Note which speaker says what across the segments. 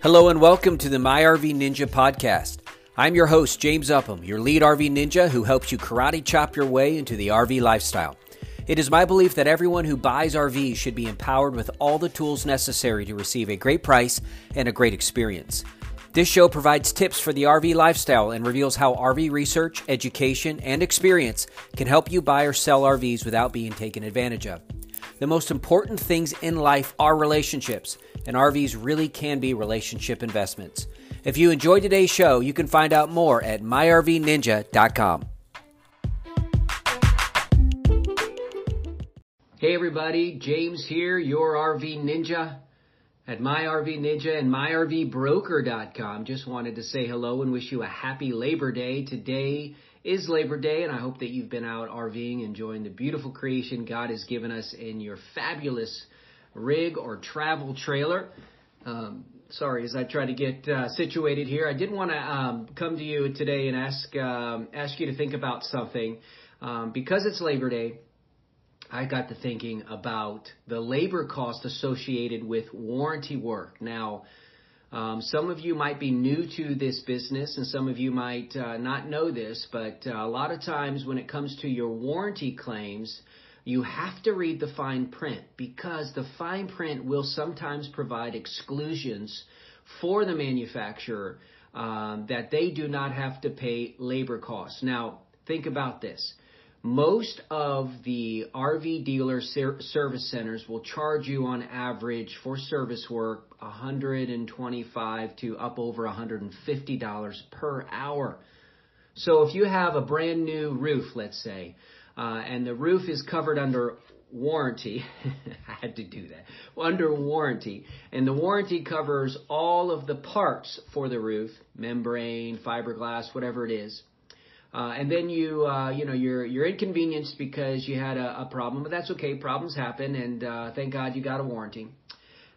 Speaker 1: Hello and welcome to the My RV Ninja podcast. I'm your host, James Upham, your lead RV ninja who helps you karate chop your way into the RV lifestyle. It is my belief that everyone who buys RVs should be empowered with all the tools necessary to receive a great price and a great experience. This show provides tips for the RV lifestyle and reveals how RV research, education, and experience can help you buy or sell RVs without being taken advantage of. The most important things in life are relationships, and RVs really can be relationship investments. If you enjoyed today's show, you can find out more at myrvninja.com. Hey everybody, James here, your RV Ninja at MyRV Ninja and MyRVBroker.com. Just wanted to say hello and wish you a happy Labor Day. Today is Labor Day, and I hope that you've been out RVing, enjoying the beautiful creation God has given us in your fabulous rig or travel trailer. Um, sorry, as I try to get uh, situated here, I did want to um, come to you today and ask um, ask you to think about something um, because it's Labor Day. I got to thinking about the labor cost associated with warranty work. Now, um, some of you might be new to this business, and some of you might uh, not know this, but uh, a lot of times when it comes to your warranty claims, you have to read the fine print because the fine print will sometimes provide exclusions for the manufacturer um, that they do not have to pay labor costs. Now, think about this. Most of the RV dealer ser- service centers will charge you on average for service work 125 to up over $150 per hour. So if you have a brand new roof, let's say, uh, and the roof is covered under warranty. I had to do that. Under warranty. And the warranty covers all of the parts for the roof, membrane, fiberglass, whatever it is. Uh, and then you, uh, you know, you're you're inconvenienced because you had a, a problem, but that's okay. Problems happen, and uh, thank God you got a warranty.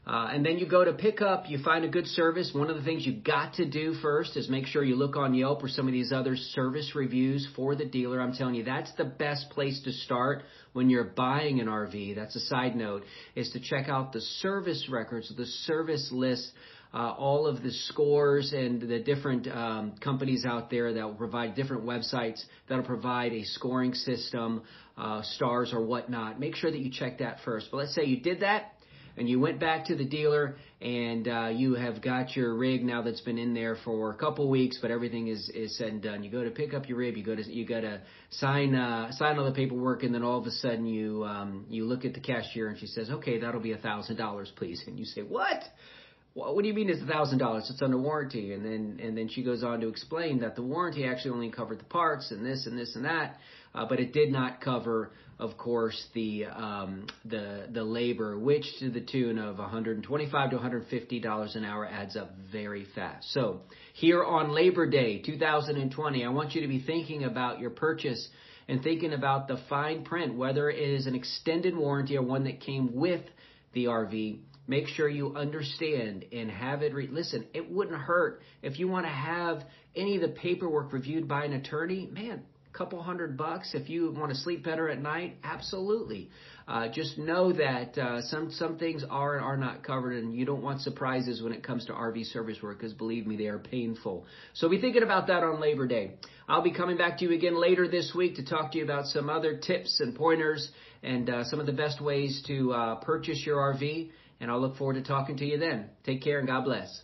Speaker 1: Uh, and then you go to pick up, you find a good service. One of the things you got to do first is make sure you look on Yelp or some of these other service reviews for the dealer. I'm telling you, that's the best place to start when you're buying an RV. That's a side note, is to check out the service records, the service list. Uh, all of the scores and the different um, companies out there that will provide different websites that'll provide a scoring system, uh, stars or whatnot. Make sure that you check that first. But let's say you did that and you went back to the dealer and uh, you have got your rig now that's been in there for a couple weeks, but everything is is said and done. You go to pick up your rig, you go to you got to sign uh, sign all the paperwork, and then all of a sudden you um, you look at the cashier and she says, "Okay, that'll be a thousand dollars, please," and you say, "What?" What do you mean it's a thousand dollars? It's under warranty, and then and then she goes on to explain that the warranty actually only covered the parts and this and this and that, uh, but it did not cover of course, the um, the the labor, which to the tune of 125 to 150 dollars an hour adds up very fast. So here on Labor Day 2020, I want you to be thinking about your purchase and thinking about the fine print, whether it is an extended warranty or one that came with the RV. Make sure you understand and have it. Re- Listen, it wouldn't hurt if you want to have any of the paperwork reviewed by an attorney. Man, couple hundred bucks if you want to sleep better at night? Absolutely. Uh, just know that uh, some some things are and are not covered and you don't want surprises when it comes to rv service work because believe me they are painful. So be thinking about that on labor day. I'll be coming back to you again later this week to talk to you about some other tips and pointers and uh, some of the best ways to uh, purchase your rv and i'll look forward to talking to you then. Take care and god bless